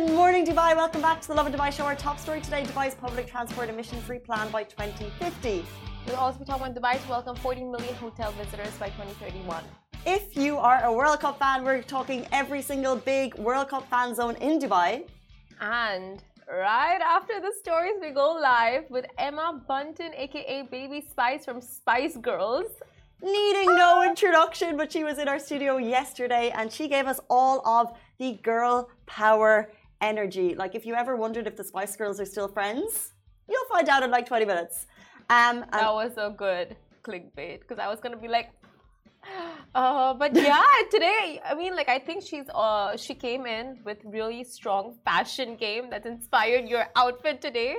Good morning, Dubai. Welcome back to the Lovin Dubai show. Our top story today Dubai's public transport emission free plan by 2050. We'll also be talking about Dubai to welcome 40 million hotel visitors by 2031. If you are a World Cup fan, we're talking every single big World Cup fan zone in Dubai. And right after the stories, we go live with Emma Bunton, aka Baby Spice from Spice Girls. Needing no ah! introduction, but she was in our studio yesterday and she gave us all of the girl power energy. Like, if you ever wondered if the Spice Girls are still friends, you'll find out in like 20 minutes. Um, That was so good clickbait because I was gonna be like, uh, but yeah, today I mean, like I think she's uh she came in with really strong fashion game that inspired your outfit today.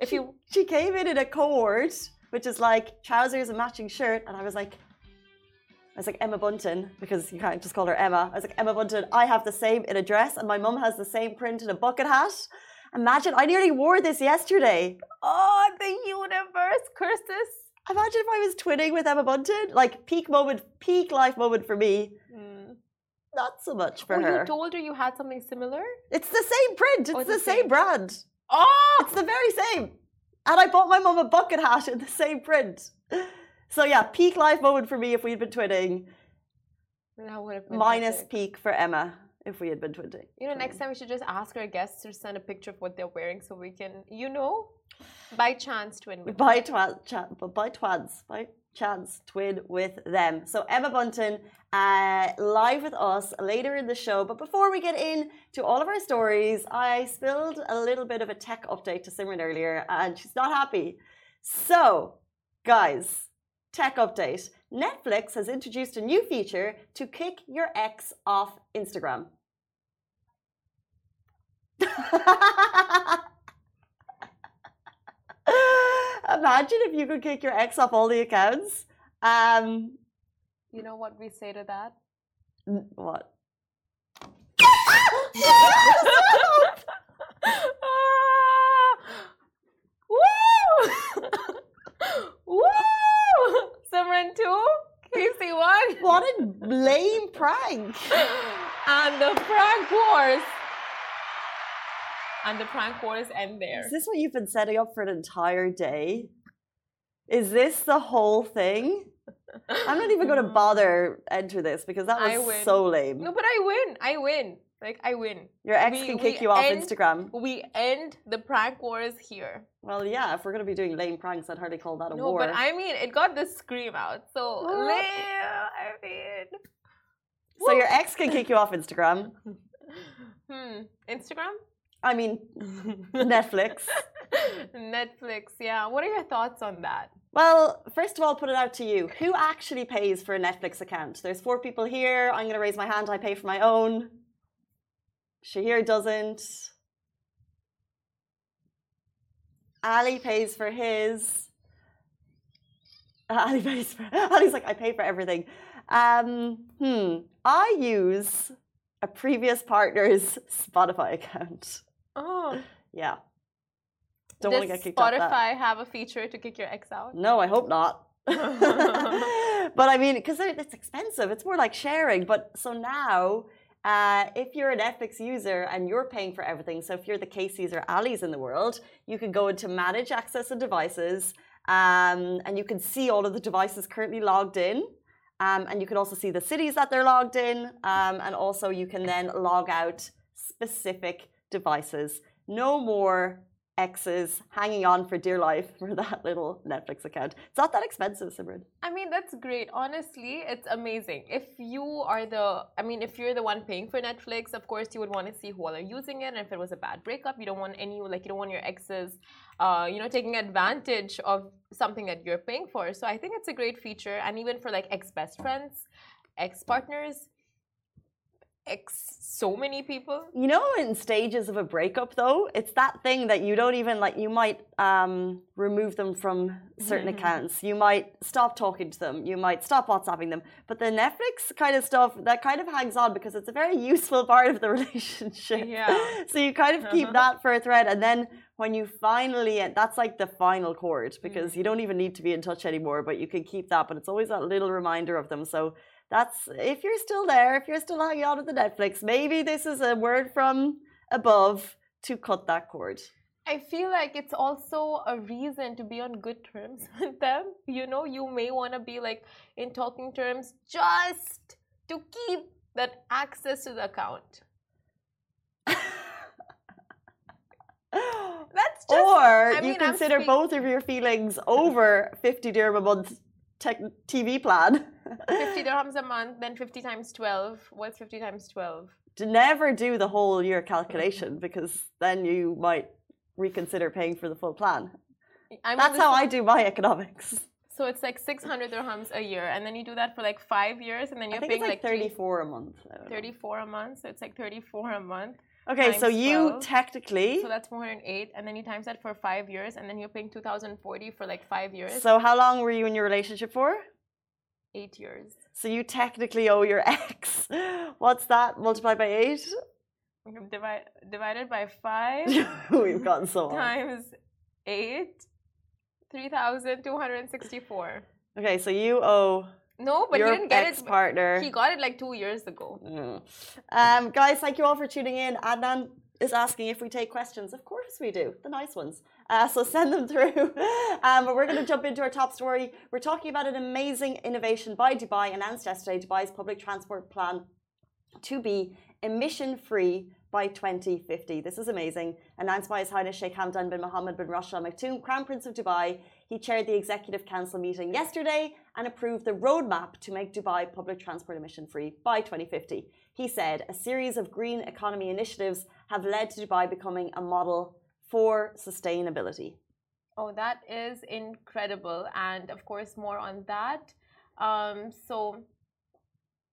If you she came in in a cord, which is like trousers and matching shirt, and I was like, I was like Emma Bunton because you can't just call her Emma. I was like Emma Bunton. I have the same in a dress, and my mum has the same print in a bucket hat. Imagine I nearly wore this yesterday. oh the universe curses. Imagine if I was twinning with Emma Bunton. Like peak moment, peak life moment for me. Hmm. Not so much for Oh, her. you told her you had something similar. it's the same print. It's Oh, the the same same. brand. Oh, It's the very same. And I bought my mum a bucket hat in the same print. So yeah, peak life moment for me if we'd been twinning. that would have been Minus epic. peak for Emma if we had been twinning. You know, next time we should just ask our guests to send a picture of what they're wearing so we can, you know, by chance twin with. By twad, cha, but by twads, by chance, twin with them. So Emma Bunton, uh, live with us later in the show. But before we get in to all of our stories, I spilled a little bit of a tech update to Simran earlier, and she's not happy. So, guys, tech update. Netflix has introduced a new feature to kick your ex off Instagram. Imagine if you could kick your ex off all the accounts. Um, You know what we say to that? what? Ah! Woo! Woo! Two, Casey one, What a lame prank! and the prank wars. And the prank wars end there. Is this what you've been setting up for an entire day? Is this the whole thing? I'm not even going to bother enter this because that was so lame. No, but I win. I win. Like I win. Your ex we- can kick you off end- Instagram. We end the prank wars here. Well, yeah, if we're going to be doing lame pranks, I'd hardly call that a No, war. but I mean, it got the scream out. So, What? lame, I mean, so your ex can kick you off Instagram. hmm, Instagram, I mean, Netflix. Netflix. Yeah. What are your thoughts on that? Well, first of all, put it out to you. Who actually pays for a Netflix account? There's four people here. I'm going to raise my hand. I pay for my own. Shahir doesn't. Ali pays for his. Ali pays for. Ali's like, I pay for everything. Um, hmm. I use a previous partner's Spotify account. Oh, Yeah. Don't want to get kicked off that. Spotify have a feature to kick your ex out? No, I hope not. but I mean, because it's expensive. It's more like sharing. But so now, uh, if you're an Netflix user and you're paying for everything, so if you're the Casey's or Ali's in the world, you can go into manage access and devices, um, and you can see all of the devices currently logged in. Um, and you can also see the cities that they're logged in. Um, and also, you can then log out specific devices. No more exes hanging on for dear life for that little Netflix account. It's not that expensive, Simran. I mean, that's great. Honestly, it's amazing. If you are the, I mean, if you're the one paying for Netflix, of course, you would want to see who are using it. And if it was a bad breakup, you don't want any, like, you don't want your exes, uh, you know, taking advantage of something that you're paying for. So I think it's a great feature. And even for like ex best friends, ex partners, ex so many people. You know, in stages of a breakup, though, it's that thing that you don't even like. You might um, remove them from certain accounts. You might stop talking to them. You might stop WhatsApping them. But the Netflix kind of stuff that kind of hangs on because it's a very useful part of the relationship. Yeah. So you kind of keep Uh-huh. that for a thread, and then when you finally, that's like the final chord because you don't even need to be in touch anymore. But you can keep that. But it's always that little reminder of them. So that's if you're still there, if you're still hanging on to the Netflix, maybe this is a word from above to cut that cord. I feel like it's also a reason to be on good terms with them. You know, you may want to be like in talking terms just to keep that access to the account. That's just, or I you mean, I'm consider both of your feelings over 50 dirham a month tech TV plan. 50 dirhams a month, then 50 times 12. What's 50 times 12? to never do the whole year calculation because then you might reconsider paying for the full plan. I mean, That's how I do my economics. So it's like 600 dirhams a year, and then you do that for like five years, and then you're paying it's like like, three- 34 a month. I don't know. 34 a month. So it's like 34 a month. Okay, so you 12. technically. So that's 408, and then you times that for five years, and then you're paying 2,040 for like five years, So how long were you in your relationship for? Eight years. So you technically owe your ex. What's that multiplied by eight? Divide, divided by five We've gotten so on. times eight, 3,264. Okay, so you owe No, but your he didn't get it. partner. He got it like two years ago. Mm. Um, guys, thank you all for tuning in. Adnan is asking if we take questions. Of course we do, the nice ones. Uh, so send them through. Um, but we're going to jump into our top story. We're talking about an amazing innovation by Dubai announced yesterday. Dubai's public transport plan to be emission free by 2050. This is amazing. Announced by His Highness Sheikh Hamdan bin Mohammed bin Rashid Al Maktoum, Crown Prince of Dubai. He chaired the Executive Council meeting yesterday and approved the roadmap to make Dubai public transport emission free by 2050. He said a series of green economy initiatives have led to Dubai becoming a model for sustainability. Oh, that is incredible. And of course, more on that. Um, so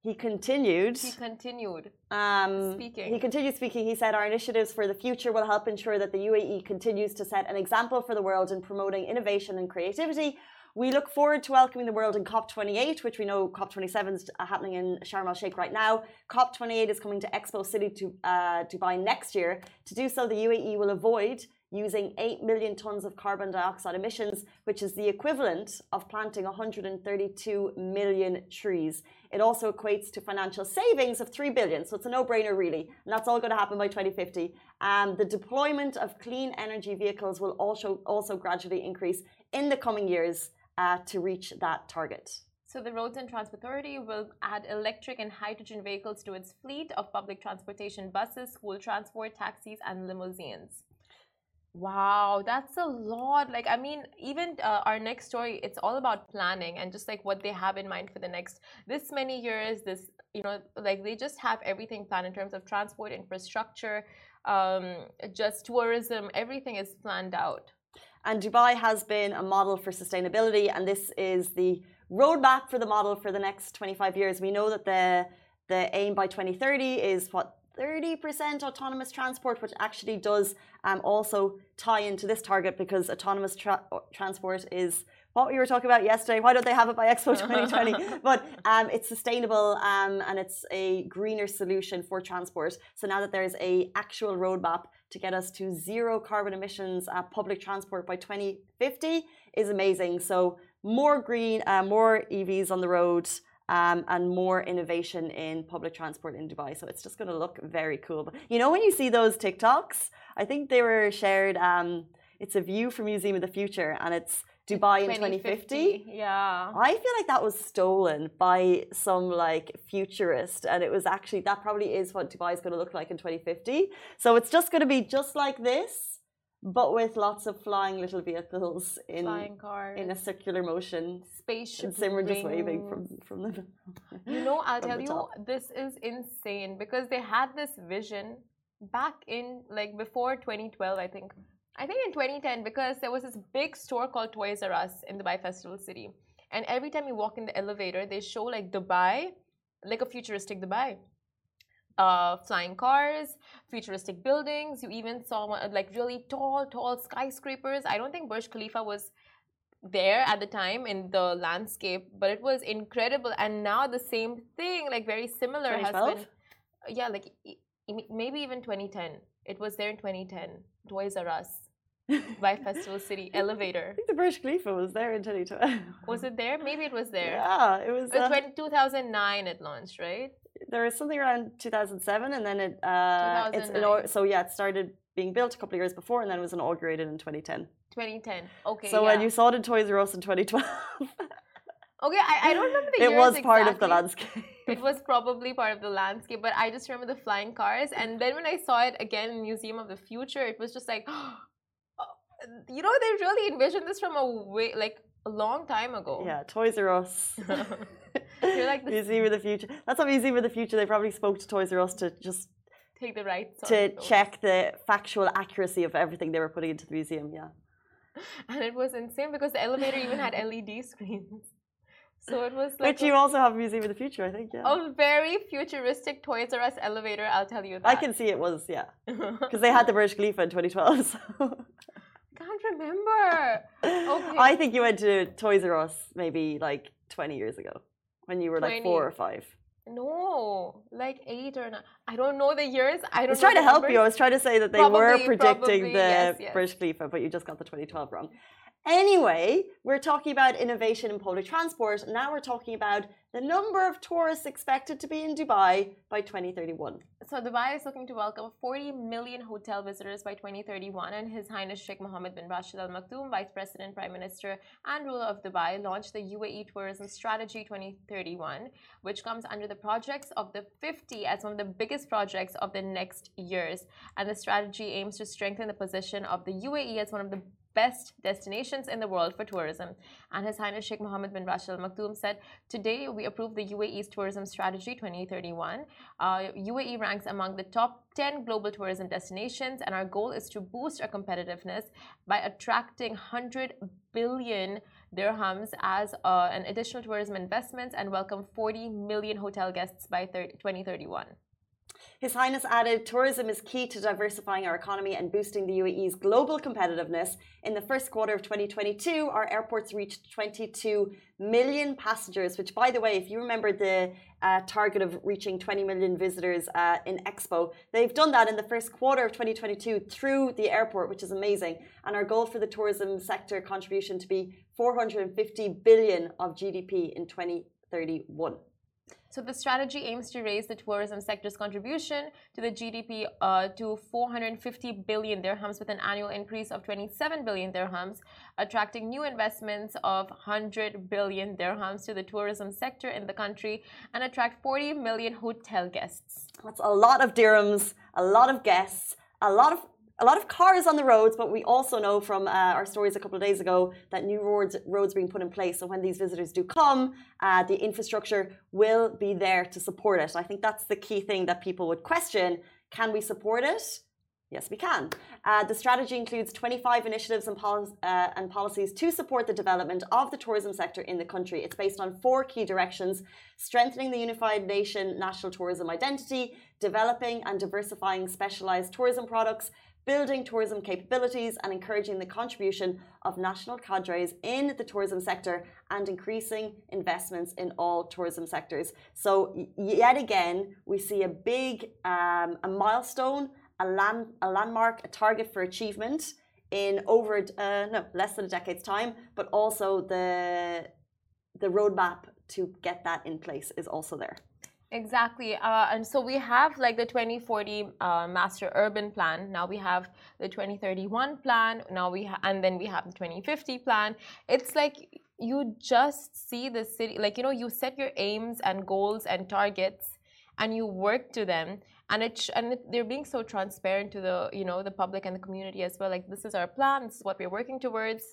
He continued. he continued. Um, Speaking. He continued speaking. He said, Our initiatives for the future will help ensure that the UAE continues to set an example for the world in promoting innovation and creativity. We look forward to welcoming the world in COP28, which we know COP27 is happening in Sharm el Sheikh right now. COP28 is coming to Expo City to uh, Dubai next year. To do so, the UAE will avoid using 8 million tons of carbon dioxide emissions, which is the equivalent of planting 132 million trees. It also equates to financial savings of 3 billion. So it's a no brainer, really. And that's all going to happen by 2050. Um, the deployment of clean energy vehicles will also, also gradually increase in the coming years uh, to reach that target. So the Roads and Transport Authority will add electric and hydrogen vehicles to its fleet of public transportation buses, school transport, taxis, and limousines. Wow, that's a lot. Like, I mean, even uh, our next story, it's all about planning and just like what they have in mind for the next this many years. This, you know, like they just have everything planned in terms of transport, infrastructure, um, just tourism. Everything is planned out. And Dubai has been a model for sustainability, and this is the roadmap for the model for the next 25 years. We know that the the aim by 2030 is what 30% autonomous transport, which actually does um, also tie into this target because autonomous tra- transport is what we were talking about yesterday. Why don't they have it by Expo 2020? but um, it's sustainable um, and it's a greener solution for transport. So now that there's a actual roadmap to get us to zero carbon emissions uh, public transport by 2050 is amazing. So more green, uh, more EVs on the road. Um, and more innovation in public transport in Dubai. So it's just going to look very cool. But you know, when you see those TikToks, I think they were shared. Um, it's a view from Museum of the Future, and it's Dubai in 2050. Yeah. I feel like that was stolen by some like futurist, and it was actually that probably is what Dubai is going to look like in 2050. So it's just going to be just like this, but with lots of flying little vehicles in Flying cars. in a circular motion. spaceship. And Simran just waving from from the. You know, I'll tell you, top. this is insane because they had this vision back in like before 2012, I think. I think in 2010 because there was this big store called Toys R Us in Dubai Festival City, and every time you walk in the elevator, they show like Dubai, like a futuristic Dubai. Uh, flying cars, futuristic buildings. You even saw like really tall, tall skyscrapers. I don't think Burj Khalifa was there at the time in the landscape, but it was incredible. And now the same thing, like very similar, has been. Yeah, like maybe even 2010. It was there in 2010. Toys R Us. by Festival City elevator. I think the Burj Khalifa was there in 2012. Was it there? Maybe it was there. Yeah, it was. Uh, Uh, 2009 it launched, right? there was something around 2007, and then it. Uh, it's 2009. so yeah, it started being built a couple of years before, and then it was inaugurated in 2010. 2010. Okay. so yeah. when you saw it in Toys R Us in 2012, Okay, I, I don't remember the it years It was part of the landscape. It was probably part of the landscape, but I just remember the flying cars. And then when I saw it again in Museum of the Future, it was just like, you know, they really envisioned this from a way, like a long time ago. Yeah, Toys R Us. You're like the- Museum of the Future. That's not Museum of the Future. They probably spoke to Toys R Us to just Take the right to check the factual accuracy of everything they were putting into the museum. Yeah. And it was insane because the elevator even had LED screens. So it was like Which you also have Museum of the Future, I think. Yeah. a, a very futuristic Toys R Us elevator, I'll tell you that. I can see it was, yeah, because they had the Burj Khalifa in 2012. So. Can't remember. Okay. I think you went to Toys R Us maybe like 20 years ago when you were like four or five. No, like eight or nine. I don't know the years. I I don't was know trying to help you. I was trying to say that they were predicting probably, the yes, yes. Burj Khalifa, but you just got the 2012 wrong. Anyway, we're talking about innovation in public transport. Now we're talking about the number of tourists expected to be in Dubai by 2031. So Dubai is looking to welcome 40 million hotel visitors by 2031, and His Highness Sheikh Mohammed bin Rashid Al Maktoum, Vice President, Prime Minister, and ruler of Dubai, launched the UAE Tourism Strategy 2031, which comes under the projects of the 50 as one of the biggest projects of the next years. And the strategy aims to strengthen the position of the UAE as one of the best destinations in the world for tourism. And His Highness Sheikh Mohammed bin Rashid Al Maktoum said, Today we approve the UAE's Tourism Strategy 2031. Uh, UAE ranks among the top 10 global tourism destinations, and our goal is to boost our competitiveness by attracting 100 billion dirhams as uh, an additional tourism investments and welcome 40 million hotel guests by 30, 2031. His Highness added, tourism is key to diversifying our economy and boosting the UAE's global competitiveness. In the first quarter of 2022, our airports reached 22 million passengers, which, by the way, if you remember the uh, target of reaching 20 million visitors uh, in Expo, they've done that in the first quarter of 2022 through the airport, which is amazing. And our goal for the tourism sector contribution to be 450 billion of GDP in 2031. So the strategy aims to raise the tourism sector's contribution to the GDP uh, to 450 billion dirhams with an annual increase of 27 billion dirhams, attracting new investments of 100 billion dirhams to the tourism sector in the country and attract 40 million hotel guests. That's a lot of dirhams, a lot of guests, a lot of a lot of cars on the roads, but we also know from uh, our stories a couple of days ago that new roads roads being put in place. So when these visitors do come, uh, the infrastructure will be there to support it. I think that's the key thing that people would question: Can we support it? Yes, we can. Uh, the strategy includes 25 initiatives and, pol- uh, and policies to support the development of the tourism sector in the country. It's based on four key directions strengthening the unified nation national tourism identity, developing and diversifying specialized tourism products, building tourism capabilities, and encouraging the contribution of national cadres in the tourism sector and increasing investments in all tourism sectors. So, yet again, we see a big um, a milestone a, land, a landmark, a target for achievement in over uh, no less than a decade's time, but also the the roadmap to get that in place is also there. Exactly. Uh, and so we have like the 2040 uh, master urban plan. Now we have the 2031 plan. Now we ha- and then we have the 2050 plan. It's like you just see the city, like, you know, you set your aims and goals and targets and you work to them. And it sh- and they're being so transparent to the you know the public and the community as well. Like this is our plan. This is what we're working towards.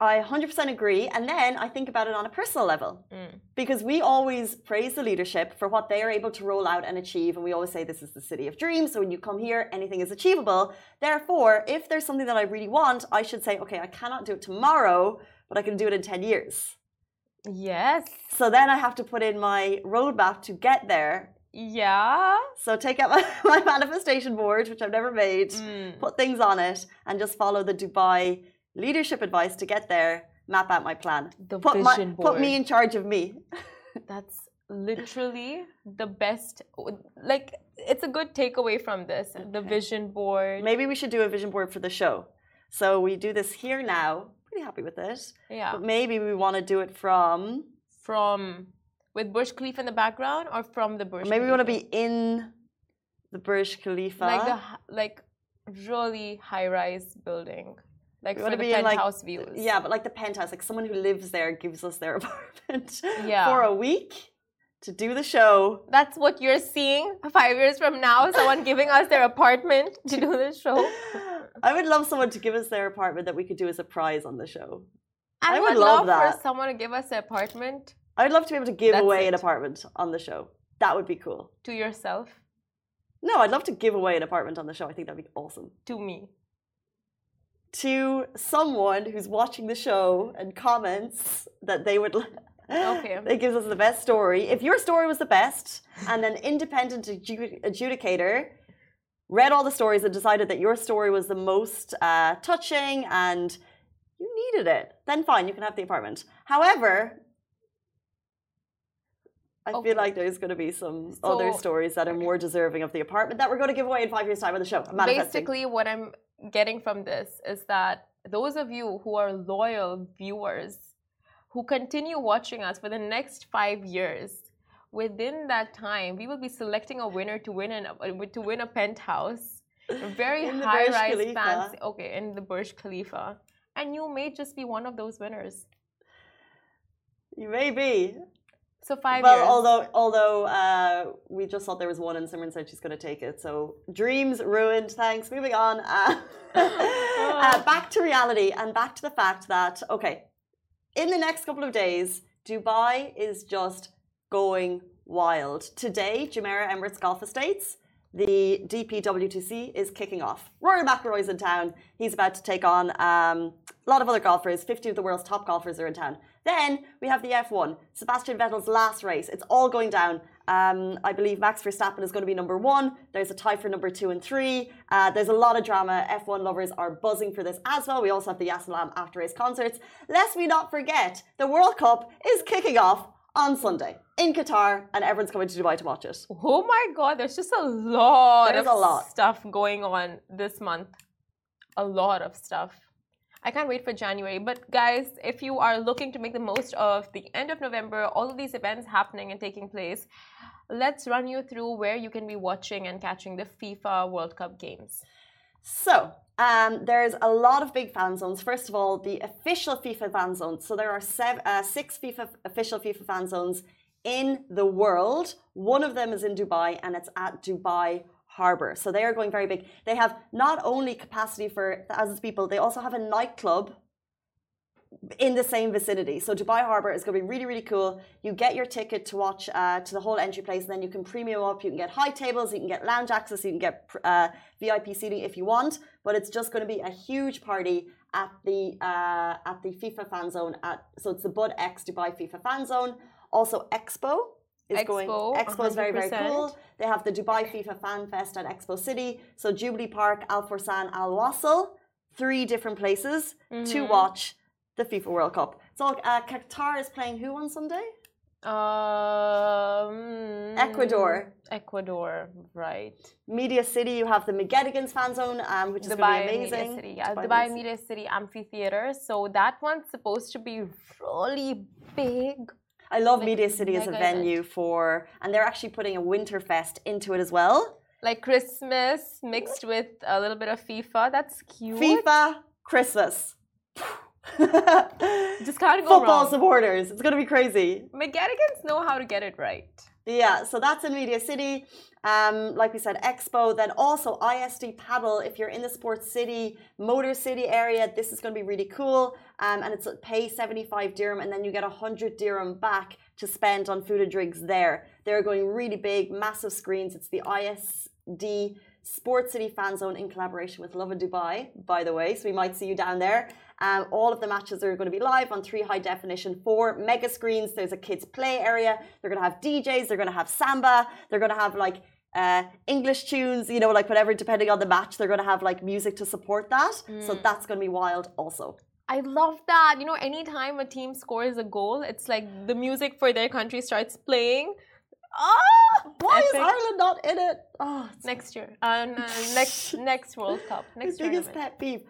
I 100% agree. And then I think about it on a personal level Mm. because we always praise the leadership for what they are able to roll out and achieve. And we always say this is the city of dreams. So when you come here, anything is achievable. Therefore, if there's something that I really want, I should say, okay, I cannot do it tomorrow, but I can do it in 10 years. Yes. So then I have to put in my roadmap to get there. Yeah. So take out my, my manifestation board, which I've never made, Mm. put things on it, and just follow the Dubai leadership advice to get there. Map out my plan. The put my, vision put me in charge of me. That's literally the best. Like, it's a good takeaway from this. The vision board. Maybe we should do a vision board for the show. So we do this here now. Pretty happy with it. Yeah. But maybe we want to do it from. From with Burj Khalifa in the background or from the Burj Or maybe we want to be in the Burj Khalifa. like the like really high rise building. Like for the be in, like, penthouse views. Yeah, but like the penthouse, like someone who lives there gives us their apartment Yeah. for a week to do the show. That's what you're seeing five years from now. Someone giving us their apartment to do the show. I would love someone to give us their apartment that we could do as a prize on the show. I, I would would love love, for someone to give us an apartment I'd love to be able to give That's away an apartment on the show. That would be cool. to yourself, No, I'd love to give away an apartment on the show. I think that'd be awesome. to me. To someone who's watching the show and comments that they would. Okay. It gives us the best story. If your story was the best, and an independent adju- adjudicator read all the stories and decided that your story was the most uh, touching and you needed it, then fine, you can have the apartment. However, I Okay. feel like there's going to be some other stories that are more deserving of the apartment that we're going to give away in five years' time on the show. Basically, what I'm getting from this is that those of you who are loyal viewers who continue watching us for the next five years, within that time, we will be selecting a winner to win an uh, to win a penthouse, a very high rise fancy. Okay, in the Burj Khalifa, and you may just be one of those winners. You may be. So five well, years. although although uh, we just thought there was one, and Simran said she's going to take it. So dreams ruined. Thanks. Moving on. Uh, uh, back to reality, and back to the fact that okay, in the next couple of days, Dubai is just going wild. Today, Jumeirah Emirates Golf Estates. The DPWTC is kicking off. Rory McIlroy's in town. He's about to take on um, a lot of other golfers. 50 of the world's top golfers are in town. Then we have the F1, Sebastian Vettel's last race. It's all going down. Um, I believe Max Verstappen is going to be number one. There's a tie for number two and three. Uh, there's a lot of drama. F1 lovers are buzzing for this as well. We also have the Yasalam after race concerts. Lest we not forget, the World Cup is kicking off on Sunday in Qatar, and everyone's coming to Dubai to watch it. Oh my god, there's just a lot There's of a lot. stuff going on this month. A lot of stuff. I can't wait for January. But guys, if you are looking to make the most of the end of November, all of these events happening and taking place, let's run you through where you can be watching and catching the FIFA World Cup games. So, um, there's a lot of big fan zones. First of all, the official FIFA fan zones. So there are seven, uh, six FIFA official FIFA fan zones in the world. One of them is in Dubai, and it's at Dubai Harbour. So they are going very big. They have not only capacity for thousands of people, they also have a nightclub in the same vicinity. So Dubai Harbour is going to be really, really cool. You get your ticket to watch uh, to the whole entry place, and then you can premium up. You can get high tables, you can get lounge access, you can get uh, VIP seating if you want. But it's just going to be a huge party at the uh, at the FIFA fan zone. At so it's the Bud X Dubai FIFA fan zone. Also Expo is going. Expo, Expo is very very 100%. cool. They have the Dubai FIFA Fan Fest at Expo City. So Jubilee Park, Al Forsan, Al Wasl, three different places to watch the FIFA World Cup. So uh, Qatar is playing who on Sunday? Um, Ecuador. Ecuador, right. Media City, you have the McGettigan's fan zone, um, which is Dubai be Media amazing. City, yeah, Dubai Dubai, Media Media City Amphitheater. So that one's supposed to be really big. I love Like, Media City as a venue for, and they're actually putting a winter fest into it as well. Like Christmas mixed with a little bit of FIFA. That's cute. FIFA, Christmas. Just can't go Football wrong. supporters. It's going to be crazy. McGettigan's know how to get it right. Yeah, so that's in Media City. Um, like we said, Expo. Then also ISD Paddle. If you're in the Sports City, Motor City area, this is going to be really cool. Um, and it's pay 75 dirham, and then you get 100 dirham back to spend on food and drinks there. They're going really big, massive screens. It's the ISD Sports City fan zone in collaboration with Lovin Dubai, by the way. So we might see you down there. Um, all of the matches are going to be live on three high definition, four mega screens. There's a kids' play area. They're going to have DJs. They're going to have samba. They're going to have like uh, English tunes, you know, like whatever, depending on the match. They're going to have like music to support that. So that's going to be wild also. I love that. You know, anytime a team scores a goal, it's like the music for their country starts playing. Ah, Why is. Ireland not in it? Oh, next year? Uh, no, next next World Cup. Next biggest pet peeve.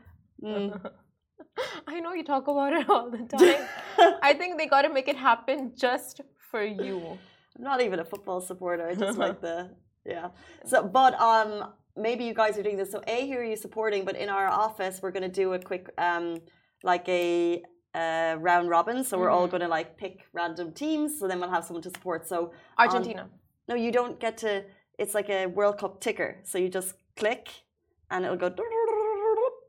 Mm. I know you talk about it all the time. I think they got to make it happen just for you. I'm not even a football supporter. I just like the yeah. So, but um, maybe you guys are doing this. So, a who are you supporting? But in our office, we're going to do a quick um, like a uh, round robin. So we're all Mhm. going to like pick random teams. So then we'll have someone to support. So Argentina. no, you don't get to. It's like a World Cup ticker. So you just click, and it'll go.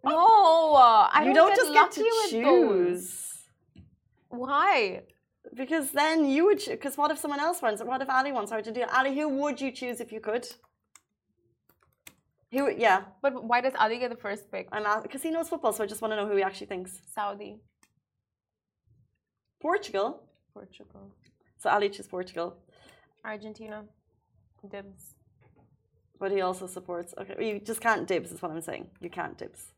No, I you don't, don't get just get to choose. Why? Because then you would. Because what if someone else wants? It? What if Ali wants to Argentina? Ali, who would you choose if you could? Who? Yeah, But why does Ali get the first pick? I'm because he knows football, so I just want to know who he actually thinks. Saudi, Portugal. Portugal, So Ali chooses Portugal, Argentina, dibs. but he also supports. Okay, you just can't dibs. Is what I'm saying. You can't dibs.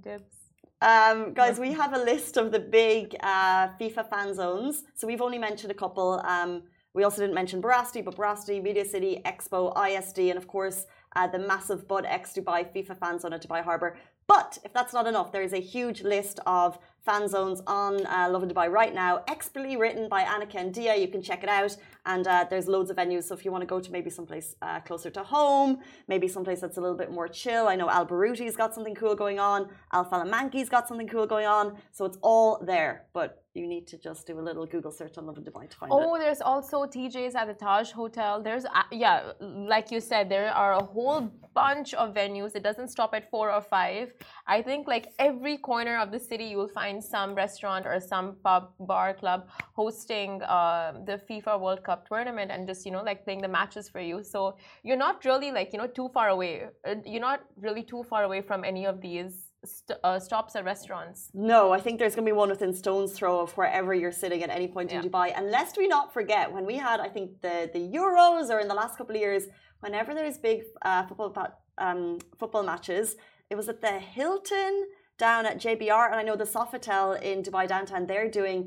Dibs. Um, guys, we have a list of the big uh, FIFA fan zones. So we've only mentioned a couple. Um, we also didn't mention Barasti, but Barasti, Media City, Expo, ISD, and of course uh, the massive Bud X Dubai FIFA fan zone at Dubai Harbour. But if that's not enough, there is a huge list of fan zones on uh, Lovin Dubai right now, expertly written by Annika and Dia. You can check it out, and uh, there's loads of venues. So if you want to go to maybe someplace uh, closer to home, maybe someplace that's a little bit more chill. I know Al Baruti's got something cool going on. Al Falamanki's got something cool going on. So it's all there, but you need to just do a little Google search on Lovin Dubai to find it. Oh, there's also TJ's at the Taj Hotel. There's, uh, yeah, like you said, there are a whole bunch of venues. It doesn't stop at four or five. I think like every corner of the city, you will find some restaurant or some pub, bar, club hosting uh, the FIFA World Cup tournament and just, you know, like playing the matches for you. So you're not really like, you know, too far away. Uh, You're not really too far away from any of these st- uh, stops at restaurants. No, I think there's going to be one within stone's throw of wherever you're sitting at any point in Dubai. And lest we not forget, when we had, I think, the, the Euros or in the last couple of years, whenever there's big uh, football um, football matches, it was at the Hilton down at JBR. And I know the Sofitel in Dubai downtown, they're doing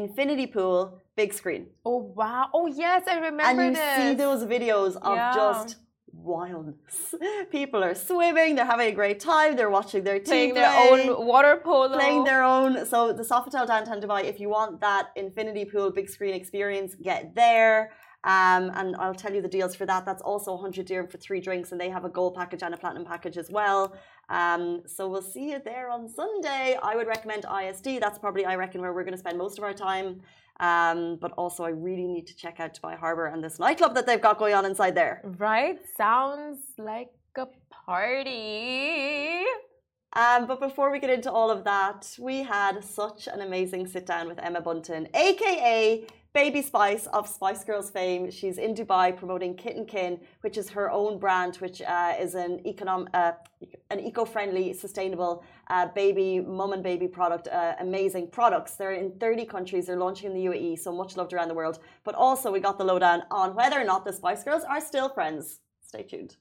infinity pool big screen. Oh, wow. Oh, yes, I remember And you this. see those videos of Yeah. just wildness. People are swimming, they're having a great time, they're watching their team playing their own water polo. playing their own. So the Sofitel downtown Dubai, if you want that infinity pool big screen experience, get there. Um, and I'll tell you the deals for that. That's also 100 dirham for three drinks, and they have a gold package and a platinum package as well. Um, so we'll see you there on Sunday. I would recommend ISD. That's probably, I reckon, where we're going to spend most of our time. Um, but also, I really need to check out Dubai Harbour and this nightclub that they've got going on inside there. Right? Sounds like a party. Um, but before we get into all of that, we had such an amazing sit down with Emma Bunton, aka Baby Spice of Spice Girls fame. She's in Dubai promoting Kit & Kin, which is her own brand, which uh, is an econom- uh, an eco-friendly, sustainable uh, baby mum and baby product. Uh, amazing products. They're in 30 countries. They're launching in the UAE, so much loved around the world. But also, we got the lowdown on whether or not the Spice Girls are still friends. Stay tuned.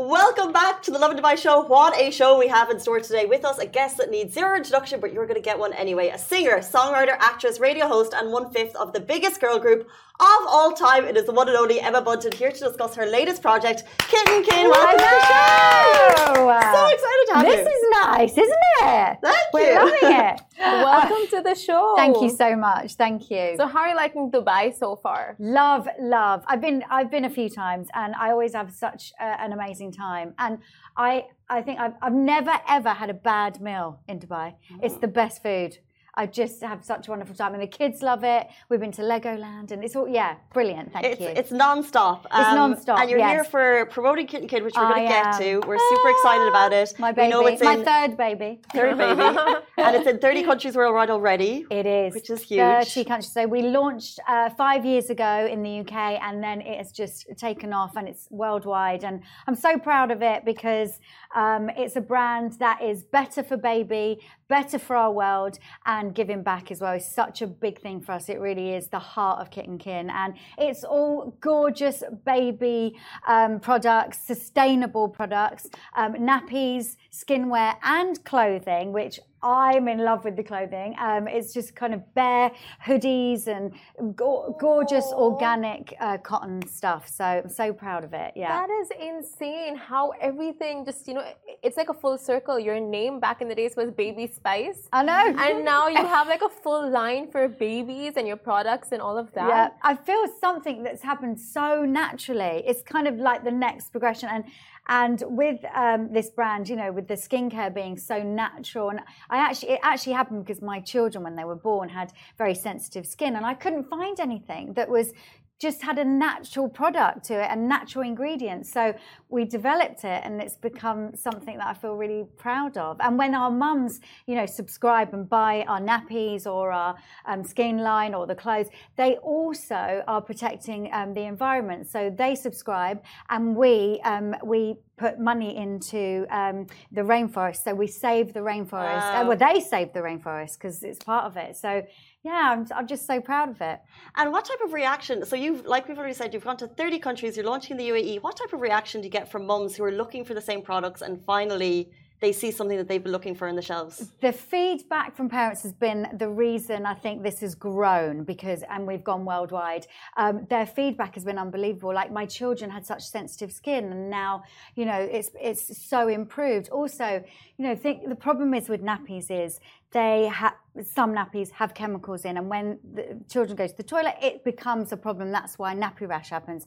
Welcome back to the Lovin Dubai show. What a show we have in store today. With us, a guest that needs zero introduction, but you're going to get one anyway. A singer, songwriter, actress, radio host, and one fifth of the biggest girl group of all time. It is the one and only Emma Bunton here to discuss her latest project, Kit & Kin. Welcome to the show. So excited to have This you. This is nice, isn't it? Thank We're you. loving it. Welcome to the show. Thank you so much. Thank you. So, how are you liking Dubai so far? love, love. I've been, I've been a few times, and I always have such uh, an amazing time. And I, I think I've, I've never ever had a bad meal in Dubai. It's the best food. I just have such a wonderful time, and the kids love it. We've been to Legoland, and it's all yeah, brilliant. Thank It's, you. it's non-stop. It's non-stop, And you're yes. here for promoting Kit & Kin, which we're going to get to. We're super excited about it. my We baby, know it's my third baby. third baby. and it's in 30 countries worldwide already. It is. Which is huge. 30 countries. So we launched uh, five years ago in the UK and then it has just taken off and it's worldwide. And I'm so proud of it because um, it's a brand that is better for baby, better for our world, and giving back as well is such a big thing for us. It really is the heart of Kit & Kin. And it's all gorgeous baby um, products, sustainable products, um, nappies, skinwear, and clothing, which I'm in love with the clothing. Um, it's just kind of bare hoodies and go- gorgeous organic uh, cotton stuff. So I'm so proud of it. Yeah. That is insane how everything just, you know, it's like a full circle. Your name back in the days was Baby Spice. I know. And now you have like a full line for babies and your products and all of that. Yeah, I feel something that's happened so naturally. It's kind of like the next progression, and and with um, this brand, you know, with the skincare being so natural, and I actually it actually happened because my children, when they were born, had very sensitive skin, and I couldn't find anything that was just had a natural product to it and natural ingredients. So we developed it and it's become something that I feel really proud of. And when our mums, you know, subscribe and buy our nappies or our um, skin line or the clothes, they also are protecting um, the environment. So they subscribe and we, um, we put money into um, the rainforest. So we save the rainforest. Uh, well, they save the rainforest because it's part of it. So yeah, I'm, I'm just so proud of it. And what type of reaction? So you've, like we've already said, you've gone to 30 countries. You're launching in the UAE. What type of reaction do you get from mums who are looking for the same products and finally they see something that they've been looking for in the shelves? The feedback from parents has been the reason I think this has grown because, and we've gone worldwide. Um, their feedback has been unbelievable. Like my children had such sensitive skin, and now you know it's it's so improved. Also, you know, think the problem is with nappies is they have some nappies have chemicals in, and when the children go to the toilet, it becomes a problem. That's why nappy rash happens.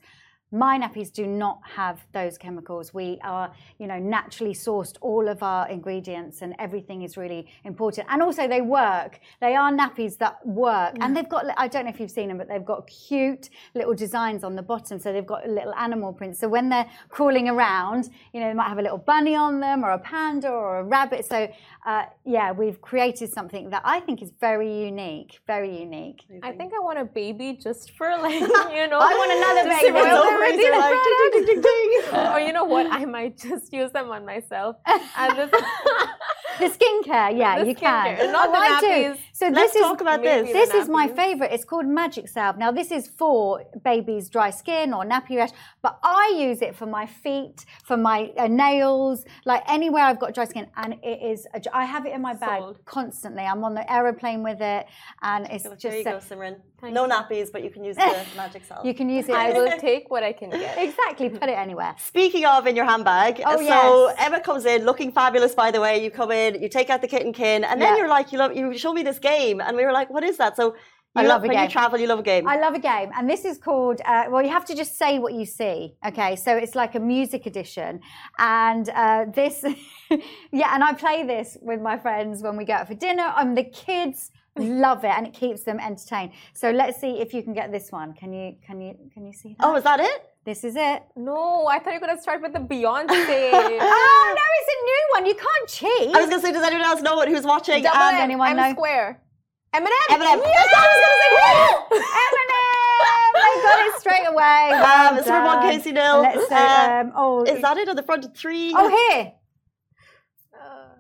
My nappies do not have those chemicals. We are, you know, naturally sourced all of our ingredients, and everything is really important. And also, they work. They are nappies that work, and they've got. I don't know if you've seen them, but they've got cute little designs on the bottom. So they've got little animal prints. So when they're crawling around, you know, they might have a little bunny on them, or a panda, or a rabbit. So uh, yeah, we've created something that I think is very unique. Very unique. I think I want a baby just for like, you know. I want another baby. To Well, remember ovaries these are like, ding, ding, ding, ding. or you know what? I might just use them on myself. And this, The skincare, yeah, The you can. not Oh, the I do. nappies. So Let's this is talk about this. this is my favorite. It's called Magic Salve. Now this is for babies' dry skin or nappy rash, but I use it for my feet, for my uh, nails, like anywhere I've got dry skin, and it is. A, I have it in my bag Sold. constantly. I'm on the aeroplane with it, and it's There just There you so- go, Simran. No nappies, but you can use the magic salve. you can use it. I will take what I can get. exactly put it anywhere. Speaking of in your handbag, Oh, so yes. Emma comes in looking fabulous. By the way, you come in, you take out the Kit & Kin, and then Yeah. you're like, you love, you show me this game, and we were like, what is that? So I you love a when game. you travel, you love a game. I love a game, and this is called. Uh, well, you have to just say what you see. Okay, so it's like a music edition, and uh, this, yeah, and I play this with my friends when we go out for dinner, I'm the kids love it, and it keeps them entertained. So let's see if you can get this one. Can you? Can you? Can you see that? oh, is that it? this is it. No, I thought you were gonna start with the Beyonce. Oh no, it's a new one. You can't cheat. I was gonna say, does anyone else know it? Who's watching? Double Um, M, anyone I'm know? square. Eminem. Eminem. Yes! That's I was gonna say. Woo! Eminem! They got it straight away. Um, Well so we're one. Casey nil. Let's say, Uh, um, oh, Is that it on the front? Three. oh here.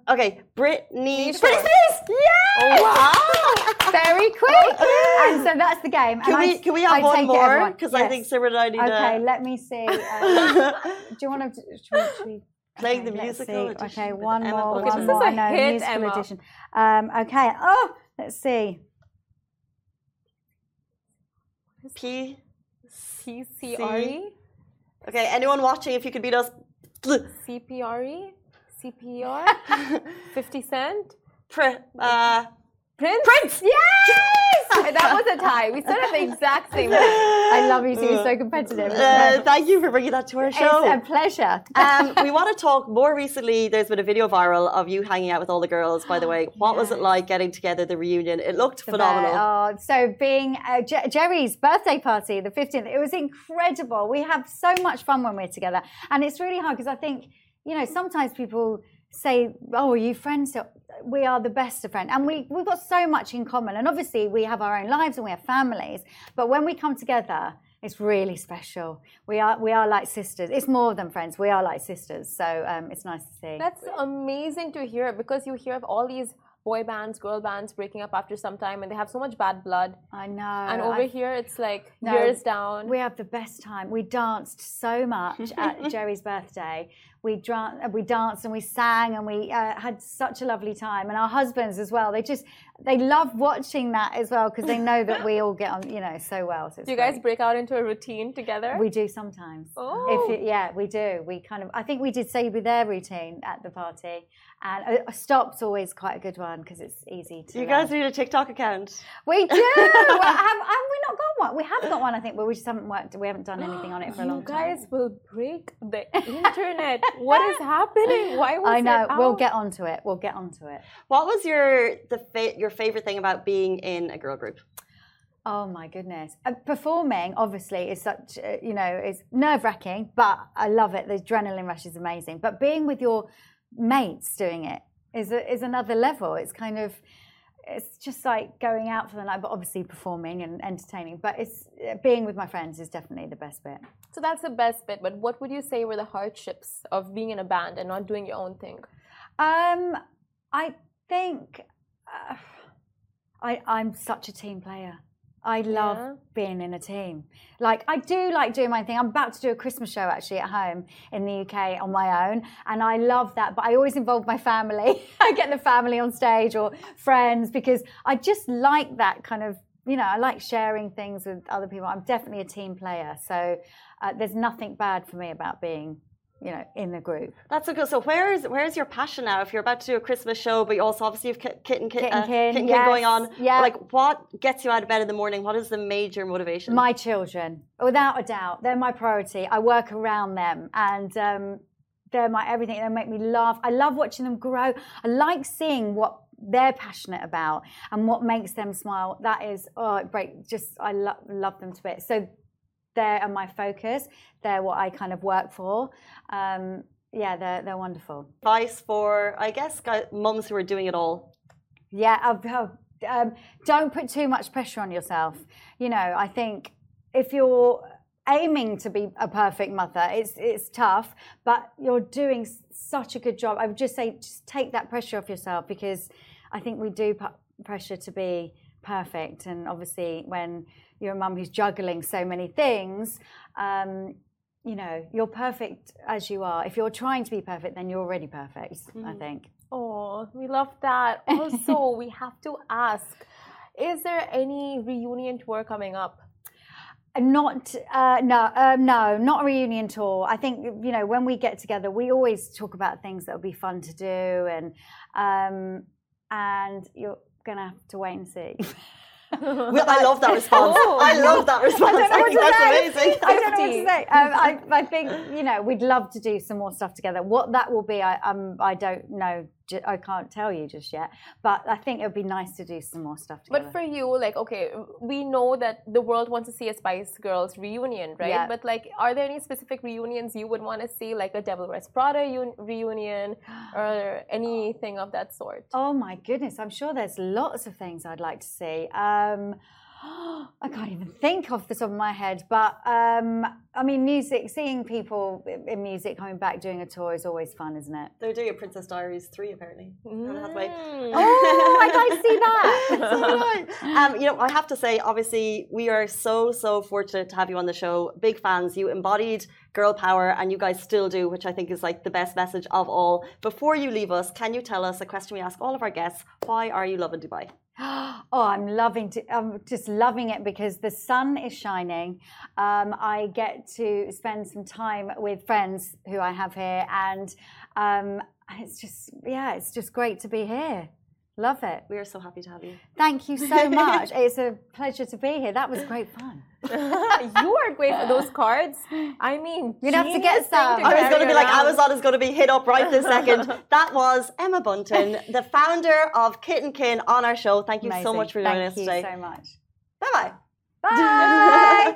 Okay, Britney. Britney Spears! Yes! Oh, wow. Very quick. and so that's the game. Can and we I, can we have I one more? Because I think Simran and I need Okay, a. let me see. Um, do you want to? Should we, Playing okay, the musical edition Okay, one Emma more, Bunton. one This more. is a I know, hit, musical Emma. edition. Um, okay. Oh, let's see. P. CCRE. Okay, anyone watching? If you could beat us. CPRE. CPR. 50 Cent. Pr- uh, Prince. Prince. Yes! that was a tie. We said at the exact same time. I love you. You're so competitive. Uh, thank you for bringing that to our show. it's a pleasure. um, we want to talk more recently. There's been a video viral of you hanging out with all the girls. By the way, what was it like getting together the reunion? It looked The phenomenal. bear. Oh, so being uh, Jer- Geri's birthday party, the 15th, it was incredible. We have so much fun when we're together. And it's really hard because I think, you know, sometimes people say, oh, are you friends? We are the best of friends. And we, we've got so much in common. And obviously, we have our own lives and we have families. But when we come together, it's really special. We are we are like sisters. It's more than friends. We are like sisters. So um, it's nice to see. That's amazing to hear because you hear of all these boy bands, girl bands breaking up after some time and they have so much bad blood. I know. And over I here, it's like No, years down. We have the best time. We danced so much at Geri's birthday. We dran- we danced and we sang and we uh, had such a lovely time. And our husbands as well. They just they love watching that as well because they know that we all get on, you know, so well. So Do you guys great. break out into a routine together? We do sometimes. Oh. If it, yeah, we do. We kind of. I think we did say with their routine at the party, and a, a stop's always quite a good one because it's easy to. You uh, guys need a TikTok account. we do. well, have, have we not got one? We have got one, I think, but we just haven't worked. We haven't done anything on it for a long time. You guys will break the internet. What is happening? Why was I know. It We'll out? get onto it. We'll get onto it. What was your the fa- your favorite thing about being in a girl group? Oh my goodness! Uh, performing obviously is such uh, you know is nerve wracking, but I love it. The adrenaline rush is amazing. But being with your mates doing it is a, is another level. It's kind of it's just like going out for the night, but obviously performing and entertaining. But it's being with my friends is definitely the best bit. So that's the best bit. But what would you say were the hardships of being in a band and not doing your own thing? Um, I think uh, I I'm such a team player. I love Yeah. being in a team. Like I do like doing my thing. I'm about to do a Christmas show actually at home in the UK on my own, and I love that. But I always involve my family. I get the family on stage or friends because I just like that kind of. You know, I like sharing things with other people. I'm definitely a team player, so uh, there's nothing bad for me about being, you know, in the group. That's so good. So where is where is your passion now? If you're about to do a Christmas show, but you also obviously have Kit, Kit and Kit, Kit and uh, Kin, Kit and Kin yes, going on. yeah. Like what gets you out of bed in the morning? What is the major motivation? My children, without a doubt, they're my priority. I work around them and um, they're my everything. They make me laugh. I love watching them grow. I like seeing what they're passionate about and what makes them smile. That is, oh, break. Just, I lo- love them to bits. So they are my focus. They're what I kind of work for. Um, yeah, they're, they're wonderful. Advice for I guess mums who are doing it all. Yeah, I've, I've, um, don't put too much pressure on yourself. You know, I think if you're aiming to be a perfect mother, it's it's tough, but you're doing such a good job. I would just say, just take that pressure off yourself because I think we do put pressure to be perfect, and obviously when you're a mum who's juggling so many things. Um, you know, you're perfect as you are. If you're trying to be perfect, then you're already perfect, I think. Oh, we love that. Also, we have to ask is there any reunion tour coming up? Not, uh, no, uh, no, not a reunion tour. I think you know when we get together, we always talk about things that would be fun to do, and um, and you're gonna have to wait and see. Well, I love that response. Oh. I love that response. I, know what think to that's say. amazing. I don't know what to say. Um, I, I think you know we'd love to do some more stuff together. What that will be, I um, I don't know. I can't tell you just yet. But I think it would be nice to do some more stuff together. But for you, like, okay, we know that the world wants to see a Spice Girls reunion, right? Yeah. But like, are there any specific reunions you would want to see, like a Devil Wears Prada un- reunion or anything of that sort? Oh my goodness, I'm sure there's lots of things I'd like to see. Um, I can't even think off the top of my head, but um, I mean, music, seeing people in music coming back doing a tour is always fun, isn't it? They're doing a Princess Diaries three apparently. Anne Mm. Oh, I'd to see that. so. Um, you know, I have to say, obviously, we are so so fortunate to have you on the show. Big fans. You embodied girl power, and you guys still do, which I think is like the best message of all. Before you leave us, can you tell us a question we ask all of our guests? Why are you loving Dubai? Oh, I'm loving to, I'm just loving it because the sun is shining. Um, I get to spend some time with friends who I have here, and um, it's just, yeah, it's just great to be here. Love it. We are so happy to have you. Thank you so much. it's a pleasure to be here. That was great fun. you are great for those cards. I mean, You'd have to genius get thing some. I was going to be like. Amazon is going to be hit up right this second. that was Emma Bunton, the founder of Kit and Kin, on our show. Thank you so much for joining Thank us today. Thank you so much. Bye bye. Bye.